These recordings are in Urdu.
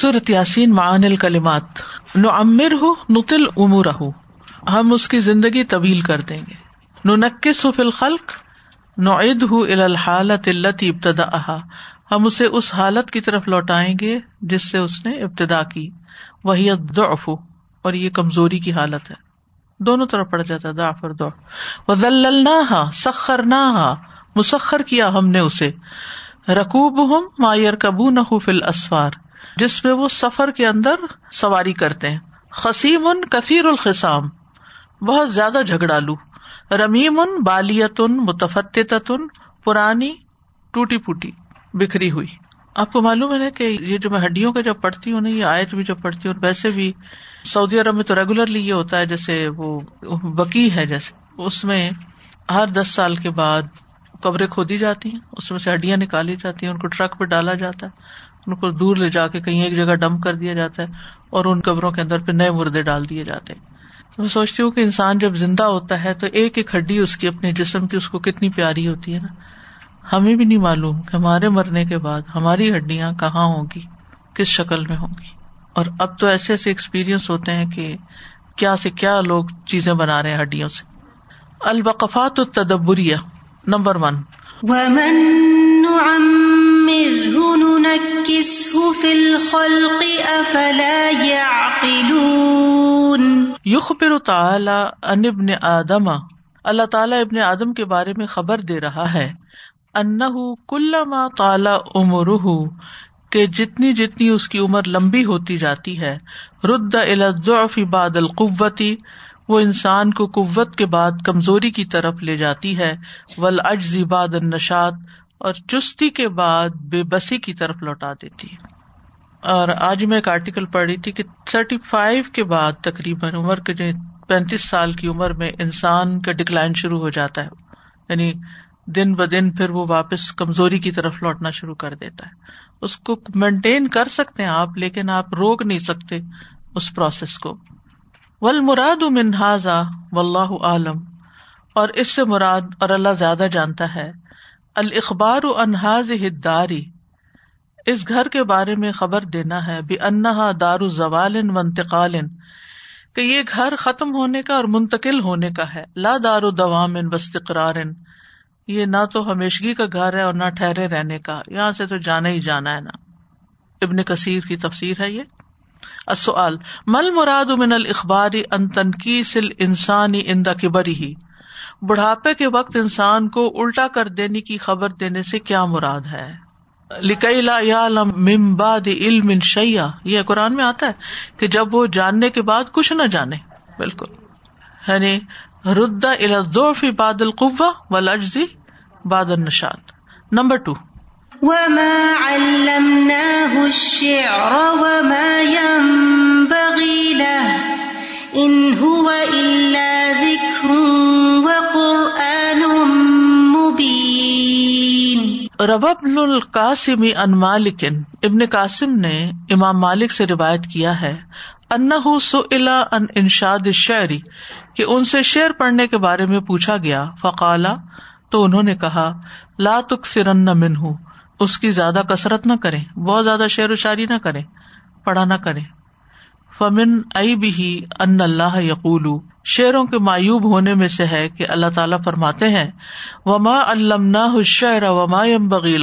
صورت یاسین معان الکلمات. نو امر ہو نتل امور ہم اس کی زندگی طویل کر دیں گے. نو نکس ہو فل خلق نو عید ہُ الحالت التی ابتدا ہم اسے اس حالت کی طرف لوٹائیں گے جس سے اس نے ابتدا کی. وہی ضعف اور یہ کمزوری کی حالت ہے. دونوں طرف پڑ جاتا ضعف اور ضعف. وذللناها سخرناها مسخر کیا ہم نے اسے. رقوب ہم مایور کبو نہ فل اسفار جس میں وہ سفر کے اندر سواری کرتے ہیں۔ خسیم ان کثیر الخسام بہت زیادہ جھگڑالو۔ رمیم ان بالیت ان متفت پرانی ٹوٹی پوٹی بکھری ہوئی۔ آپ کو معلوم ہے نا کہ یہ جو میں ہڈیوں کا جب پڑھتی ہوں نا، یہ آیت بھی جب پڑھتی ہوں، ویسے بھی سعودی عرب میں تو ریگولرلی یہ ہوتا ہے، جیسے وہ بکی ہے، جیسے۔ اس میں ہر دس سال کے بعد قبریں کھودی جاتی ہیں، اس میں سے ہڈیاں نکالی جاتی ہیں، ان کو ٹرک پہ ڈالا جاتا ہے۔ ان کو دور لے جا کے کہیں ایک جگہ ڈمپ کر دیا جاتا ہے اور ان قبروں کے اندر پھر نئے مردے ڈال دیے جاتے ہیں۔ تو میں سوچتی ہوں کہ انسان جب زندہ ہوتا ہے تو ایک ایک ہڈی اس کی، اپنے جسم کی، اس کو کتنی پیاری ہوتی ہے نا۔ ہمیں بھی نہیں معلوم کہ ہمارے مرنے کے بعد ہماری ہڈیاں کہاں ہوں گی، کس شکل میں ہوں گی۔ اور اب تو ایسے ایسے ایکسپیرئنس ہوتے ہیں کہ کیا سے کیا لوگ چیزیں بنا رہے ہیں ہڈیوں سے۔ البقفات التدبریہ، نمبر ون۔ یخبر تعالی ان ابن آدم، اللہ تعالیٰ ابن آدم کے بارے میں خبر دے رہا ہے ان کل ما تعالی عمر کہ جتنی جتنی اس کی عمر لمبی ہوتی جاتی ہے، رد الضعف بعد القوتی وہ انسان کو قوت کے بعد کمزوری کی طرف لے جاتی ہے ول بعد النشاد اور چستی کے بعد بے بسی کی طرف لوٹا دیتی۔ ہے اور آج میں ایک آرٹیکل پڑھ رہی تھی کہ تھرٹی فائیو کے بعد تقریباً عمر کے یعنی پینتیس سال کی عمر میں انسان کا ڈکلائن شروع ہو جاتا ہے۔ یعنی دن ب دن پھر وہ واپس کمزوری کی طرف لوٹنا شروع کر دیتا ہے۔ اس کو مینٹین کر سکتے ہیں آپ، لیکن آپ روک نہیں سکتے اس پروسیس کو۔ ول مراد منہذا و اللہ عالم اور اس سے مراد اور اللہ زیادہ جانتا ہے۔ الخبار و انحاظ ہداری اس گھر کے بارے میں خبر دینا ہے بے انہا دار زوال منتقال کہ یہ گھر ختم ہونے کا اور منتقل ہونے کا ہے، لا دار و دوام ان بستقرار یہ نہ تو ہمیشگی کا گھر ہے اور نہ ٹھہرے رہنے کا، یہاں سے تو جانا ہی جانا ہے نا۔ ابن کثیر کی تفسیر ہے یہ۔ مل مراد من الخباری ان تنقیس انسانی اندا کبری ہی بڑھاپے کے وقت انسان کو الٹا کر دینے کی خبر دینے سے کیا مراد ہے؟ لکیلا یا ممباد علم شیا یہ قرآن میں آتا ہے کہ جب وہ جاننے کے بعد کچھ نہ جانے۔ بالکل۔ یعنی ردا الدوف باد القوا و لجزی باد النشاد نمبر ٹو ان هو الا ذکر ابن القاسم ان مالک، ابن قاسم نے امام مالک سے روایت کیا ہے ان انشاد شعری کہ ان سے شعر پڑھنے کے بارے میں پوچھا گیا، فقالا، تو انہوں نے کہا، لا تک فرن من ہوں اس کی زیادہ کسرت نہ کرے بہت زیادہ شعر و شاعری نہ کرے پڑھا نہ کرے فمن ائی بھی ان اللہ یقول شعروں کے مایوب ہونے میں سے ہے کہ اللہ تعالیٰ فرماتے ہیں، وما الم شعر وما یم بغی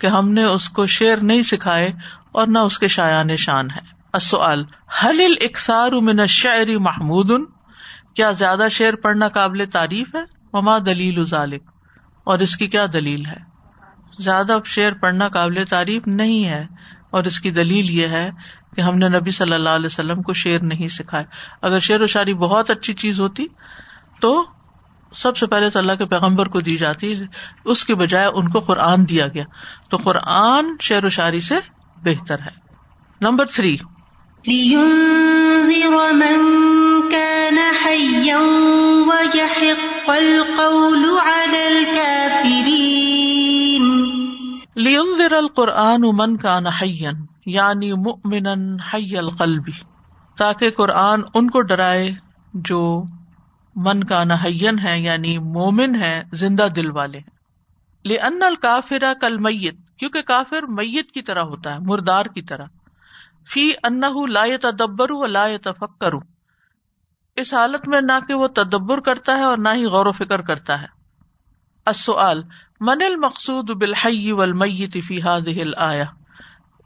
کہ ہم نے اس کو شعر نہیں سکھائے اور نہ اس کے شایان شان ہے۔ اصل حل الاکثار من شاعری محمود؟ کیا زیادہ شعر پڑھنا قابل تعریف ہے؟ وما دلیل ذالک اور اس کی کیا دلیل ہے؟ زیادہ شعر پڑھنا قابل تعریف نہیں ہے۔ اور اس کی دلیل یہ ہے کہ ہم نے نبی صلی اللہ علیہ وسلم کو شعر نہیں سکھائے اگر شعر و شاعری بہت اچھی چیز ہوتی تو سب سے پہلے تو اللہ کے پیغمبر کو دی جاتی، اس کے بجائے ان کو قرآن دیا گیا۔ تو قرآن شعر و شاعری سے بہتر ہے۔ Number three. لیونذر القرآن من کا نحین یعنی مؤمن حی القلبی تاکہ قرآن ان کو ڈرائے جو من کا نحین ہے یعنی مومن ہے زندہ دل والے لن الکافر کل میت کیونکہ کافر میت کی طرح ہوتا ہے، مردار کی طرح۔ فی ان لا تدبر و لا تفکر اس حالت میں نہ کہ وہ تدبر کرتا ہے اور نہ ہی غور و فکر کرتا ہے۔ السؤال، من المقصود بالحی والمیت فی هذه الايه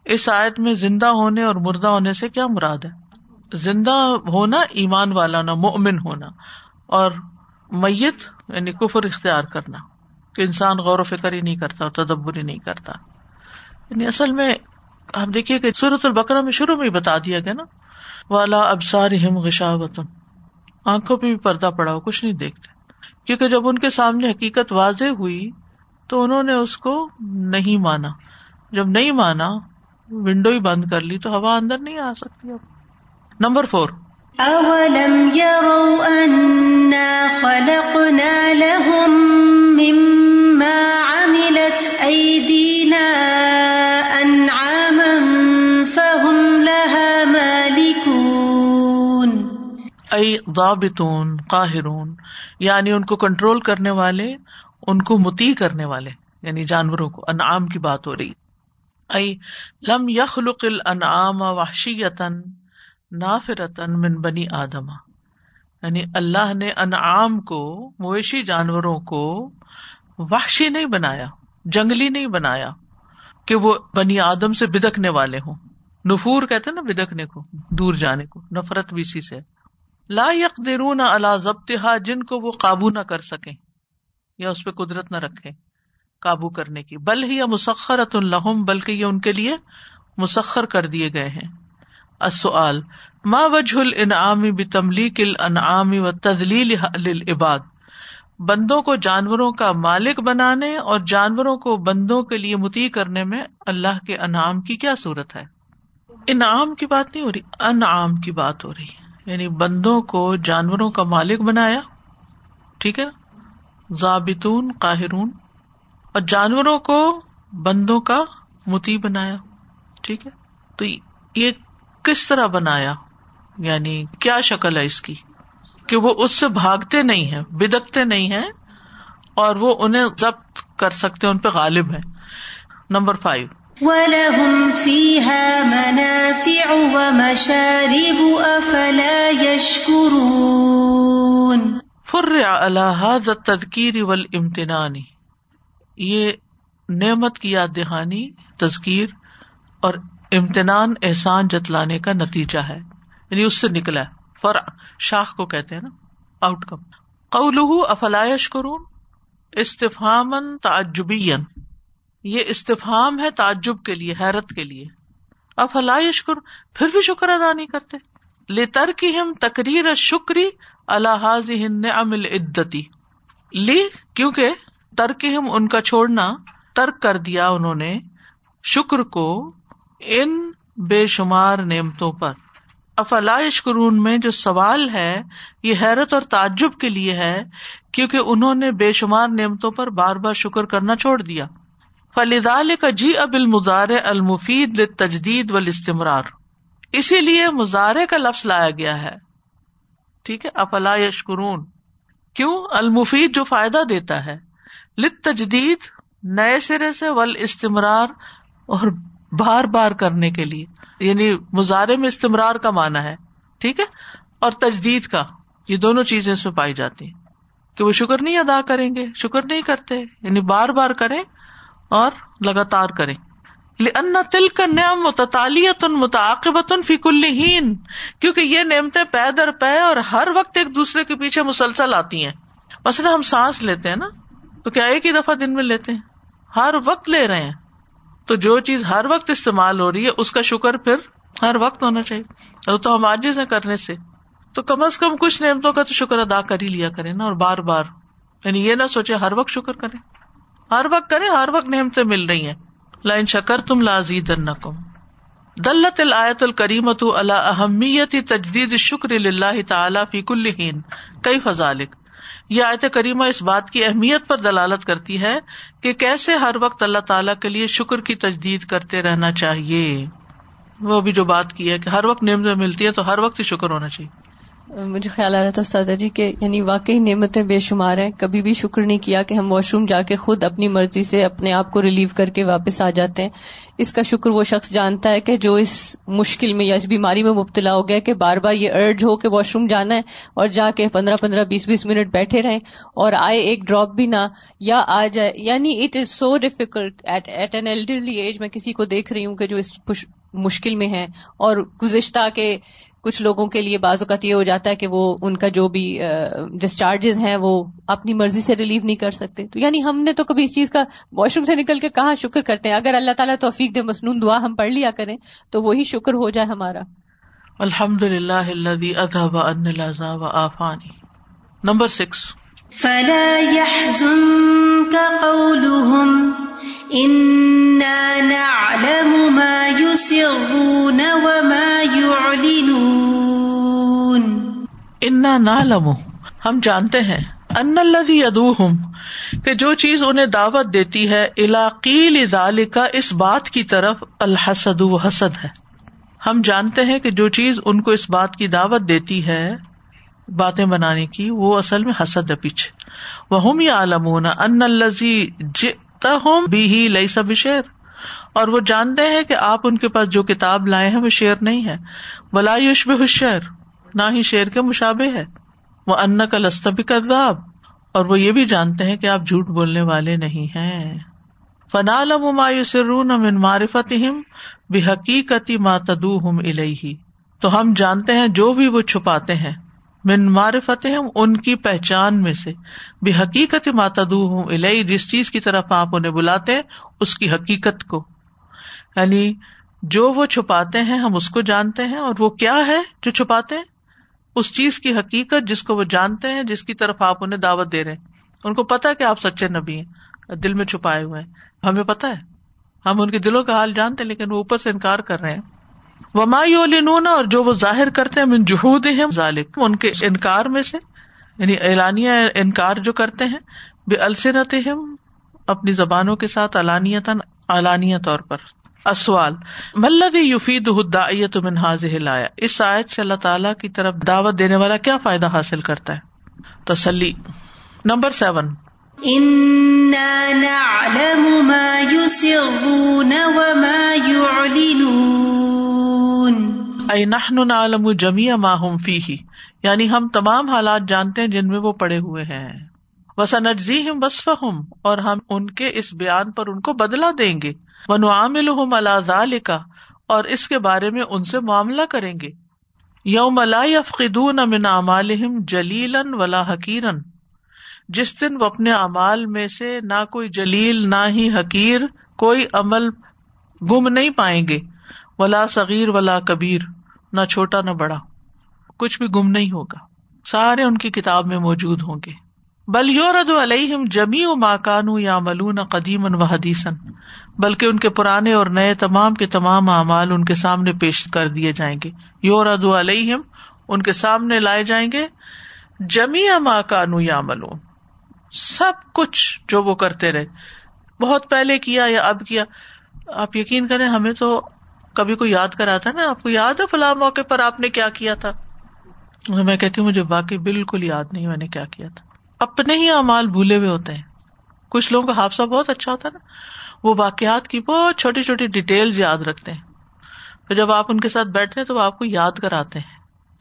اس آیت میں زندہ ہونے اور مردہ ہونے سے کیا مراد ہے؟ زندہ ہونا، ایمان والا نا مومن ہونا، اور میت یعنی کفر اختیار کرنا، کہ انسان غور و فکر ہی نہیں کرتا اور تدبر ہی نہیں کرتا۔ یعنی اصل میں آپ دیکھیے کہ سورت البکرا میں شروع میں ہی بتا دیا گیا نا والا ابسار ہم غشاوتن آنکھوں پہ بھی پردہ پڑا ہو، کچھ نہیں دیکھتے۔ کیونکہ جب ان کے سامنے حقیقت واضح ہوئی تو انہوں نے اس کو نہیں مانا۔ جب نہیں مانا ونڈو ہی بند کر لی تو ہوا اندر نہیں آ سکتی اب۔ نمبر فور اولم يروا انا خلقنا لهم مما عملت ايدينا ضابطون، قاہرون یعنی ان کو کنٹرول کرنے والے، ان کو متی کرنے والے یعنی جانوروں کو، انعام کی بات ہو رہی۔ لم یخلق الانعام وحشیتن نافرتن من بنی آدم۔ یعنی اللہ نے انعام کو، مویشی جانوروں کو وحشی نہیں بنایا، جنگلی نہیں بنایا کہ وہ بنی آدم سے بدکنے والے ہوں۔ نفور کہتے نا بدکنے کو، دور جانے کو، نفرت بھی اسی سے۔ لا یقدرون علی ضبطها جن کو وہ قابو نہ کر سکیں یا اس پہ قدرت نہ رکھے قابو کرنے کی۔ بل ہی مسخرت الحم بلکہ یہ ان کے لیے مسخر کر دیے گئے ہیں۔ السؤال، ما وجہ الانعام بتملیک الانعام و تدلیل للعباد؟ بندوں کو جانوروں کا مالک بنانے اور جانوروں کو بندوں کے لیے متی کرنے میں اللہ کے انعام کی کیا صورت ہے؟ انعام کی بات نہیں ہو رہی، انعام کی بات ہو رہی ہے۔ یعنی بندوں کو جانوروں کا مالک بنایا، ٹھیک ہے؟ ضابطون، قاہرون، اور جانوروں کو بندوں کا متی بنایا، ٹھیک ہے؟ تو یہ کس طرح بنایا؟ یعنی کیا شکل ہے اس کی؟ کہ وہ اس سے بھاگتے نہیں ہے بدکتے نہیں ہے اور وہ انہیں ضبط کر سکتے ان پہ غالب ہے نمبر فائیو۔ وَلَهُمْ فِيهَا مَنَافِعُ وَمَشَارِبُ أَفَلَا يَشْكُرُونَ فرع على هذا التذكير والامتنان یہ نعمت کی یاد دہانی، تذکیر اور امتنان احسان جتلانے کا نتیجہ ہے۔ یعنی اس سے نکلا ہے۔ فرع، شاخ کو کہتے ہیں نا۔ آؤٹ کم قول افلائش کرون استفام تعجبی یہ استفام ہے تعجب کے لیے، حیرت کے لیے۔ افلائش کر پھر بھی شکر ادا نہیں کرتے۔ لے ترکی ہم تقریر شکری اللہ امل عدتی لی، کیونکہ ترک ہم ان کا چھوڑنا ترک کر دیا انہوں نے شکر کو ان بے شمار نعمتوں پر۔ افلاش قرون میں جو سوال ہے، یہ حیرت اور تعجب کے لیے ہے، کیونکہ انہوں نے بے شمار نعمتوں پر بار بار شکر کرنا چھوڑ دیا۔ فلیدال کا جی اب المزار المفید تجدید و استمرار اسی لیے مزارے کا لفظ لایا گیا ہے۔ ٹھیک ہے؟ افلا یشکرون۔ کیوں؟ المفید جو فائدہ دیتا ہے۔ لت تجدید نئے سرے سے ول استمرار اور بار بار کرنے کے لیے۔ یعنی مظاہرے میں استمرار کا مانا ہے۔ ٹھیک ہے؟ اور تجدید کا۔ یہ دونوں چیزیں اس میں پائی جاتی ہیں۔ کہ وہ شکر نہیں ادا کریں گے، شکر نہیں کرتے یعنی بار بار کریں۔ اور لگاتار کریں۔ ان تل کا نعم متعلیت متعقبت فیق الہین کیونکہ یہ نعمتیں پے در پے اور ہر وقت ایک دوسرے کے پیچھے مسلسل آتی ہیں۔ مثلاً ہم سانس لیتے ہیں نا، تو کیا ایک ہی دفعہ دن میں لیتے ہیں؟ ہر وقت لے رہے ہیں۔ تو جو چیز ہر وقت استعمال ہو رہی ہے، اس کا شکر پھر ہر وقت ہونا چاہیے۔ تو ہم آج سے کرنے سے۔ تو کم از کم کچھ نعمتوں کا تو شکر ادا کر ہی لیا کرے نا، اور بار بار۔ یعنی یہ نہ سوچے ہر وقت شکر کرے ہر وقت کرے ہر وقت نعمتیں مل رہی ہیں۔ لائن شکر تم لازید دلت الآیت الکریمت اللہ اہمیت تجدید شکر اللہ تعالیٰ فی کل کئی فضالک یہ آیت کریمہ اس بات کی اہمیت پر دلالت کرتی ہے کہ کیسے ہر وقت اللہ تعالیٰ کے لیے شکر کی تجدید کرتے رہنا چاہیے۔ وہ بھی جو بات کی ہے کہ ہر وقت نعمتیں ملتی ہے تو ہر وقت ہی شکر ہونا چاہیے۔ مجھے خیال آ رہا تھا استاد جی کہ یعنی واقعی نعمتیں بے شمار ہیں۔ کبھی بھی شکر نہیں کیا کہ ہم واش روم جا کے خود اپنی مرضی سے اپنے آپ کو ریلیو کر کے واپس آ جاتے ہیں۔ اس کا شکر وہ شخص جانتا ہے کہ جو اس مشکل میں یا اس بیماری میں مبتلا ہو گیا کہ بار بار یہ ارج ہو کہ واش روم جانا ہے اور جا کے پندرہ پندرہ بیس بیس منٹ بیٹھے رہیں اور آئے ایک ڈراپ بھی نہ یا آ جائے۔ یعنی it is so difficult at an elderly age میں کسی کو دیکھ رہی ہوں کہ جو اس مشکل میں ہے اور گزشتہ کے کچھ لوگوں کے لیے بعض اوقات یہ ہو جاتا ہے کہ وہ ان کا جو بھی ڈسچارجز ہیں وہ اپنی مرضی سے ریلیو نہیں کر سکتے۔ تو یعنی ہم نے تو کبھی اس چیز کا واش روم سے نکل کے کہاں شکر کرتے ہیں؟ اگر اللہ تعالیٰ توفیق دے مصنون دعا ہم پڑھ لیا کریں تو وہی شکر ہو جائے ہمارا۔ الحمد للہ آفانی۔ Number six. انا نعلم ہم جانتے ہیں۔ ان الذي يدعوهم کہ جو چیز انہیں دعوت دیتی ہے علاقیل ذالک اس بات کی طرف الحسد و حسد ہے۔ ہم جانتے ہیں کہ جو چیز ان کو اس بات کی دعوت دیتی ہے، باتیں بنانے کی، وہ اصل میں حسد ہے پیچھے۔ وہ ہم یہ عالم ان الزی جم بھی ہی لئی سب شیر اور وہ جانتے ہیں کہ آپ ان کے پاس جو کتاب لائے ہیں وہ شیر نہیں ہے۔ بلا یوشب حشر نہ ہی شیر کے مشابے ہے۔ وہ ان کا لستبی کرداب اور وہ یہ بھی جانتے ہیں کہ آپ جھوٹ بولنے والے نہیں ہیں۔ فنا لمایوسرون من معرفت بے حقیقتی ماتدو ہم الہی تو ہم جانتے ہیں جو بھی وہ چھپاتے ہیں۔ من معرفت ان کی پہچان میں سے۔ بے حقیقت ماتدو ہوں الہی جس چیز کی طرف آپ انہیں بلاتے ہیں، اس کی حقیقت کو۔ یعنی جو وہ چھپاتے ہیں، ہم اس کو جانتے ہیں، اور وہ کیا ہے جو چھپاتے ہیں؟ اس چیز کی حقیقت جس کو وہ جانتے ہیں، جس کی طرف آپ انہیں دعوت دے رہے ہیں۔ ان کو پتا کہ آپ سچے نبی ہیں، دل میں چھپائے ہوئے ہیں۔ ہمیں پتا ہے۔ ہم ان کے دلوں کا حال جانتے لیکن وہ اوپر سے انکار کر رہے ہیں۔ وما اور جو وہ ظاہر کرتے ہیں جہود ذالک، ان کے انکار میں سے یعنی اعلانیہ انکار جو کرتے ہیں بے السنت اپنی زبانوں کے ساتھ علانیت علانیہ طور پر۔ اسوال ملدی یوفید من حاض لایا اس آیت سے اللہ تعالیٰ کی طرف دعوت دینے والا کیا فائدہ حاصل کرتا ہے؟ تسلی۔ Number seven. نعلم جمی ماہم فی یعنی ہم تمام حالات جانتے ہیں جن میں وہ پڑے ہوئے ہیں۔ وسنجزی ہم وصف ہوں اور ہم ان کے اس بیان پر ان کو بدلا دیں گے۔ ون عامل ہوں کا اور اس کے بارے میں ان سے معاملہ کریں گے۔ یوم افقدون من اعمالہم جلیلن ولا حقیرن جس دن وہ اپنے اعمال میں سے نہ کوئی جلیل، نہ ہی حقیر، کوئی عمل گم نہیں پائیں گے۔ ولا صغیر ولا کبیر۔ نہ چھوٹا نہ بڑا، کچھ بھی گم نہیں ہوگا۔ سارے ان کی کتاب میں موجود ہوں گے۔ بل یورد علیہم جمی و ماکانو یا ملون قدیم و حدیثن بلکہ ان کے پرانے اور نئے تمام کے تمام اعمال ان کے سامنے پیش کر دیے جائیں گے۔ یورد علیہم ان کے سامنے لائے جائیں گے۔ جمی ماں کانو یا ملون سب کچھ جو وہ کرتے رہے۔ بہت پہلے کیا یا اب کیا؟ آپ یقین کریں ہمیں تو کبھی کوئی یاد کراتا ہے نا؟ آپ کو یاد ہے فلاں موقع پر آپ نے کیا کیا تھا؟ میں کہتی ہوں، مجھے باقی بالکل یاد نہیں میں نے کیا کیا تھا۔ اپنے ہی امال بھولے ہوئے ہوتے ہیں۔ کچھ لوگوں کا حادثہ بہت اچھا ہوتا ہے نا۔ وہ واقعات کی بہت چھوٹی چھوٹی ڈیٹیل یاد رکھتے ہیں۔ پھر جب آپ ان کے ساتھ بیٹھتے ہیں تو وہ آپ کو یاد کراتے ہیں۔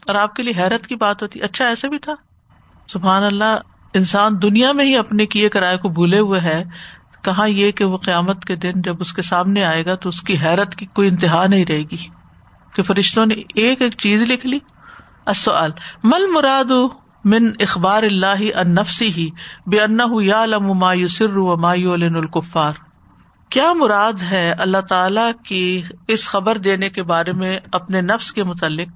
اور آپ کے لیے حیرت کی بات ہوتی اچھا ایسے بھی تھا؟ سبحان اللہ، انسان دنیا میں ہی اپنے کیے کرائے کو بھولے ہوئے ہے۔ کہاں یہ کہ وہ قیامت کے دن جب اس کے سامنے آئے گا تو اس کی حیرت کی کوئی انتہا نہیں رہے گی کہ فرشتوں نے ایک ایک چیز لکھ لی۔ مل مراد من اخبار اللہ ان نفسی ہی بے ان یا لما یوسر و مایو الکفار؟ کیا مراد ہے اللہ تعالی کی اس خبر دینے کے بارے میں اپنے نفس کے متعلق؟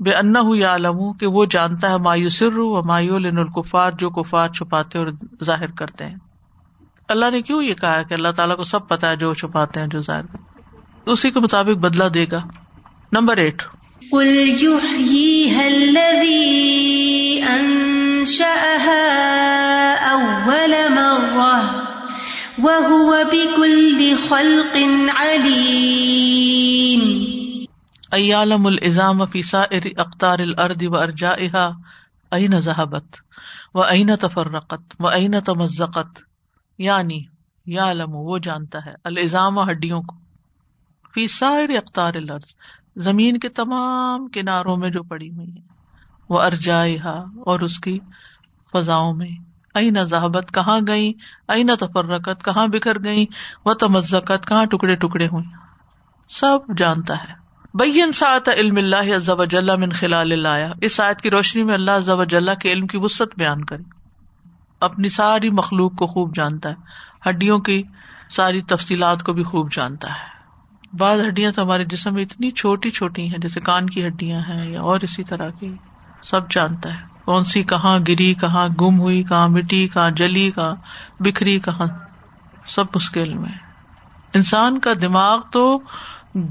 بے ان یا علم کہ وہ جانتا ہے مایوسر و مایو الکفار جو کفار چھپاتے اور ظاہر کرتے ہیں۔ اللہ نے کیوں یہ کہا کہ اللہ تعالیٰ کو سب پتا ہے جو چھپاتے ہیں جو ظاہر اسی کے مطابق بدلا دے گا۔ Number at. ایالم الزام فیسا اختار الرد و ارجا این ذہبت و این تفرقت؟ و این تمزقت؟ یعنی یا علم وہ جانتا ہے الزام و ہڈیوں کو۔ فیسا اختار الارض، زمین کے تمام کناروں میں جو پڑی ہوئی ہے وہ ارجا اور اس کی فضاؤں میں۔ این ذہبت، کہاں گئی این تفرقت، کہاں بکھر گئی وہ تمزقت کہاں ٹکڑے ٹکڑے ہوئی سب جانتا ہے۔ بین سات علم اللہ ضب من خلال اللہ اس آیت کی روشنی میں اللہ ضب کے علم کی وسط بیان کرے۔ اپنی ساری مخلوق کو خوب جانتا ہے۔ ہڈیوں کی ساری تفصیلات کو بھی خوب جانتا ہے۔ بعض ہڈیاں تو ہمارے جسم میں اتنی چھوٹی چھوٹی ہیں، جیسے کان کی ہڈیاں ہیں یا اور اسی طرح کی۔ سب جانتا ہے۔ کون سی کہاں گری، کہاں گم ہوئی، کہاں مٹی، کہاں جلی، کہاں بکھری، کہاں سب اس کے علم ہے انسان کا دماغ تو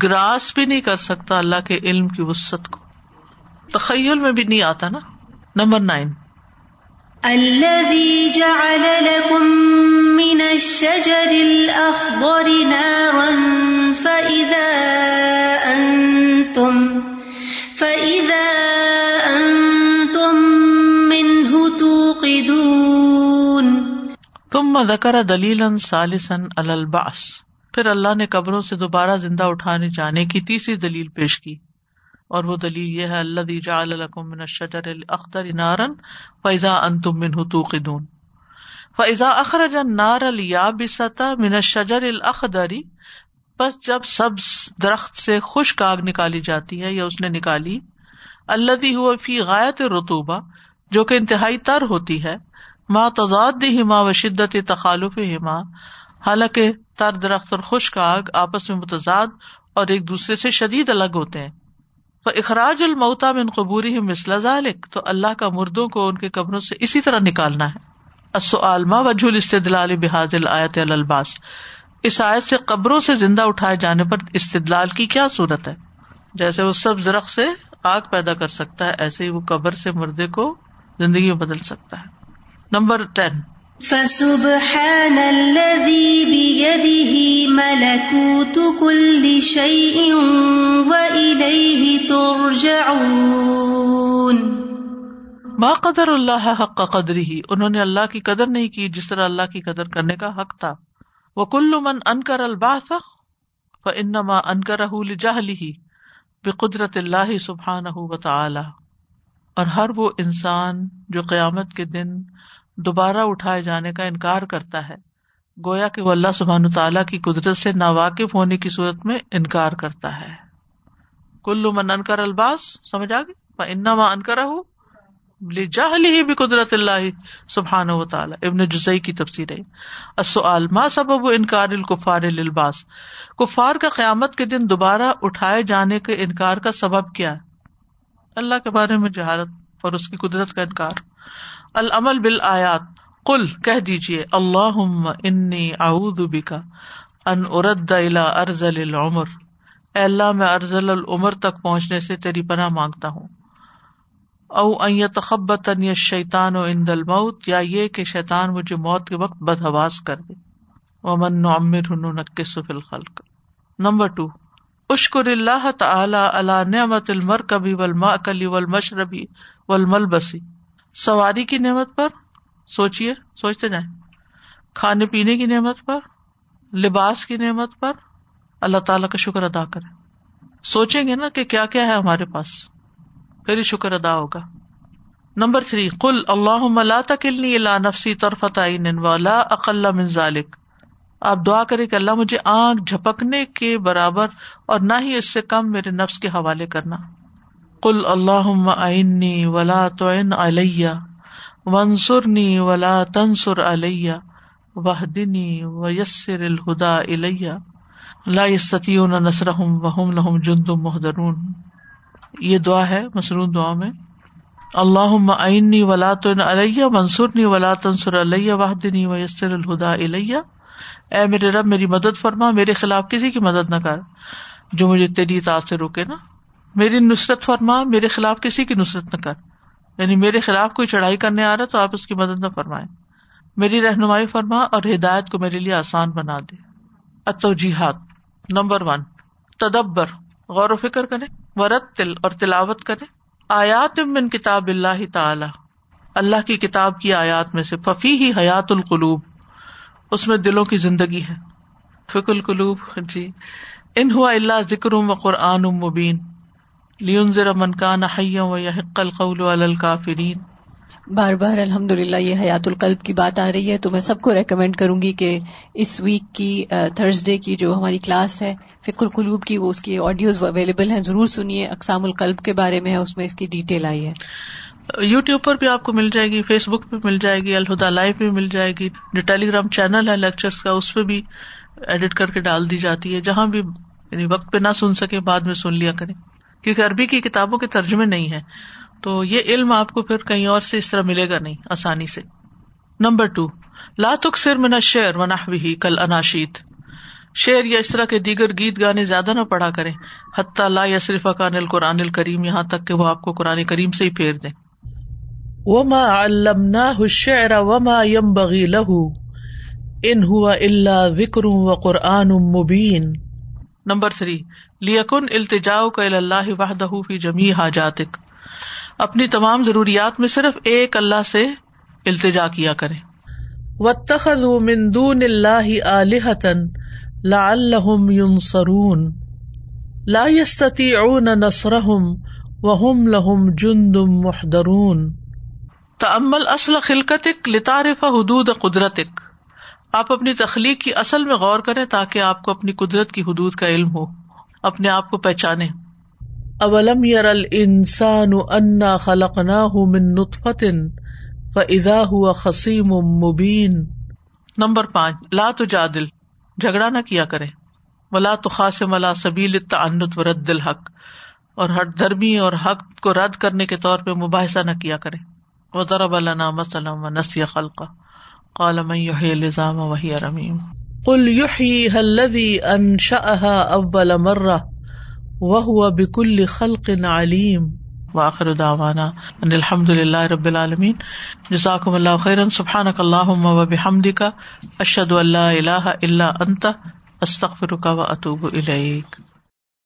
گراس بھی نہیں کر سکتا اللہ کے علم کی وسط کو۔ تخیل میں بھی نہیں آتا نا۔ Number nine. الذي جعل لكم من الشجر الأخضر نارا فإذا أنتم فإذا أنتم منه توقدون. ثم ذكر دليلا ثالثا على البعث. پھر اللہ نے قبروں سے دوبارہ زندہ اٹھانے جانے کی تیسری دلیل پیش کی۔ اور وہ دلیل یہ ہے اللہ شجر اختر نارن فیضا ان تم من توقدون۔ فیضا اخرج نار الیا بسطا من شجر الخدری بس جب سبز درخت سے خشک آگ نکالی جاتی ہے یا اس نے نکالی اللہ ہوا فی غایت رتوبہ جو کہ انتہائی تر ہوتی ہے ماں تضاد ہما و شدت تخالف ہما حالانکہ تر درخت اور خشک آگ آپس میں متضاد اور ایک دوسرے سے شدید الگ ہوتے ہیں۔ تو اخراج المعتا میں قبوری مسل ذالک تو اللہ کا مردوں کو ان کے قبروں سے اسی طرح نکالنا ہے۔ عالما وجہ استدلال بحاظ الآیت الباس؟ اس آیت سے قبروں سے زندہ اٹھائے جانے پر استدلال کی کیا صورت ہے؟ جیسے وہ سب درخت سے آگ پیدا کر سکتا ہے، ایسے ہی وہ قبر سے مردے کو زندگی میں بدل سکتا ہے۔ نمبر ٹین فسبحان الذي بيده ملكوت كل شيء وإليه ترجعون. ما قدر اللہ حق قدر ہی انہوں نے اللہ کی قدر نہیں کی جس طرح اللہ کی قدر کرنے کا حق تھا. وہ کل من انکر الباث فانما انکرہ لجہلہ بقدرت اللہ سبحانہ وتعالی. اور ہر وہ انسان جو قیامت کے دن دوبارہ اٹھائے جانے کا انکار کرتا ہے۔ گویا کہ وہ اللہ سبحان تعالیٰ کی قدرت سے نا واقف ہونے کی صورت میں انکار کرتا ہے۔ کلو من انکر الباس، سمجھ آ گئی؟ انما انکرا ہوں جاہلی ہی بھی قدرت اللہ سبحان و تعالیٰ ابن جزئی کی تفسیر ہے۔ السؤال، ما سبب انکار الکفار للباس؟ کفار کا قیامت کے دن دوبارہ اٹھائے جانے کے انکار کا سبب کیا ہے؟ اللہ کے بارے میں جہالت۔ اور اس کی قدرت کا انکار۔ العمل بال آیات کل کہہ دیجیے اللہ انی اعوذ بکا ان ارد الا ارزل العمر۔ اے اللہ، میں ارزل العمر تک پہنچنے سے تیری پناہ مانگتا ہوں۔ او ان یتخبط ان الشیطان عند الموت، یا یہ کہ شیطان مجھے موت کے وقت بدحواس کر دے۔ ومن نعمر ننکس فی الخلق۔ Number two. اشکر اللہ تعالی علی نعمت المرکبی والماکلی والمشربی والملبسی سواری کی نعمت پر سوچیے سوچتے جائیں۔ کھانے پینے کی نعمت پر، لباس کی نعمت پر اللہ تعالی کا شکر ادا کرے سوچیں گے نا کہ کیا کیا ہے ہمارے پاس، پھر ہی شکر ادا ہوگا۔ نمبر تھری کل اللہ ملا تکلنی اللہ نفسی طرفت ولا اقل من ذالک۔ آپ دعا کرے کہ اللہ مجھے آنکھ جھپکنے کے برابر اور نہ ہی اس سے کم میرے نفس کے حوالے کرنا۔ کل اللہ آئنی ولا تو علیہ منصرنی ولا تنسر علیہ وحدنی و یسر الہدا الیہ لا یستطیعون نصرہم وہم لہم جند محدرون یہ دعا ہے مسرون دعا میں۔ اللہ عینی ولا تو علیہ منصورنی ولا تنسر علیہ وحدنی و یسر الہدا الیہ اے میرے رب، میری مدد فرما، میرے خلاف کسی کی مدد نہ کر، جو مجھے تیری اطاعت سے روکے نا۔ میری نصرت فرما، میرے خلاف کسی کی نصرت نہ کر۔ یعنی میرے خلاف کوئی چڑھائی کرنے آ رہا تو آپ اس کی مدد نہ فرمائے میری رہنمائی فرما اور ہدایت کو میرے لیے آسان بنا دے۔ اتو جی ہاتھ نمبر ون، تدبر، غور و فکر کرے ورت تل اور تلاوت کرے آیات من کتاب اللہ تعالی، اللہ کی کتاب کی آیات میں سے ففی ہی حیات القلوب۔ اس میں دلوں کی زندگی ہے۔ فک القلوب جی۔ ان ہوا اللہ ذکر و قرآن مبین۔ لیون ذرا منکان حیم و یحق القول الکافرین۔ بار بار الحمد للہ یہ حیات القلب کی بات آ رہی ہے تو میں سب کو ریکمینڈ کروں گی کہ اس ویک کی تھرسڈے کی جو ہماری کلاس ہے فکر القلوب کی، وہ اس کی آڈیوز اویلیبل ہیں۔ ضرور سنیے، اقسام القلب کے بارے میں اس میں اس کی ڈیٹیل آئی ہے۔ یو ٹیوب پر بھی آپ کو مل جائے گی، فیس بک پہ مل جائے گی، الہدا لائف پہ مل جائے گی، جو ٹیلی گرام چینل ہے لیکچرس کا، اس پہ بھی ایڈٹ کر کے ڈال دی جاتی ہے، جہاں بھی یعنی وقت پہ نہ سن سکے بعد میں سن لیا کریں۔ کیونکہ عربی کی کتابوں کے ترجمے نہیں ہے تو یہ علم آپ کو پھر کہیں اور سے اس طرح ملے گا نہیں، آسانی سے۔ نمبر ٹو لاتک سر من شعر و نحوی کل اناشید شعر یا اس طرح کے دیگر گیت گانے زیادہ نہ پڑھا کریں، حتیٰ لا یا صرف اکان القرآن الکریم، یہاں تک کہ وہ آپ کو قرآن کریم سے ہی پھیر دیں۔ وما علمناه الشعر وما ينبغي له ان هو الا ذکر و قرآن مبین نمبر تھری لیکن التجاؤ کا اللہ وحدہ فی جمی حاجاتک اپنی تمام ضروریات میں صرف ایک اللہ سے التجا کیا کرے واتخذوا من دون اللہ آلہتن لعلہم ینصرون لا يستطيعون نصرهم وهم لهم جند محضرون۔ تأمل اصل خلقتک لتعرف حدود قدرتک۔ آپ اپنی تخلیق کی اصل میں غور کریں تاکہ آپ کو اپنی قدرت کی حدود کا علم ہو، اپنے آپ کو پہچانے اولم یر الانسان انا خلقناه من نطفة فاذا هو خصيم مبين نمبر پانچ، لا تجادل، جھگڑا نہ کیا کرے ولا تخاصم على سبيل التعنت، ورد الحق۔ اور ہر دھرمی اور حق کو رد کرنے کے طور پہ مباحثہ نہ کیا کرے وضرب لنا مثلا ونسي خلقه. قال من يحيي العظام وهي رميم. قل يحييها الذي انشأها اول مرة وہ بکل خلق علیم واخر دعوانا ان الحمد للہ رب العالمین جزاکم اللہ خیرا سبحانک اللہم و بحمدک اشہد اللہ الہ الا انت استغفرک و اتوب الیک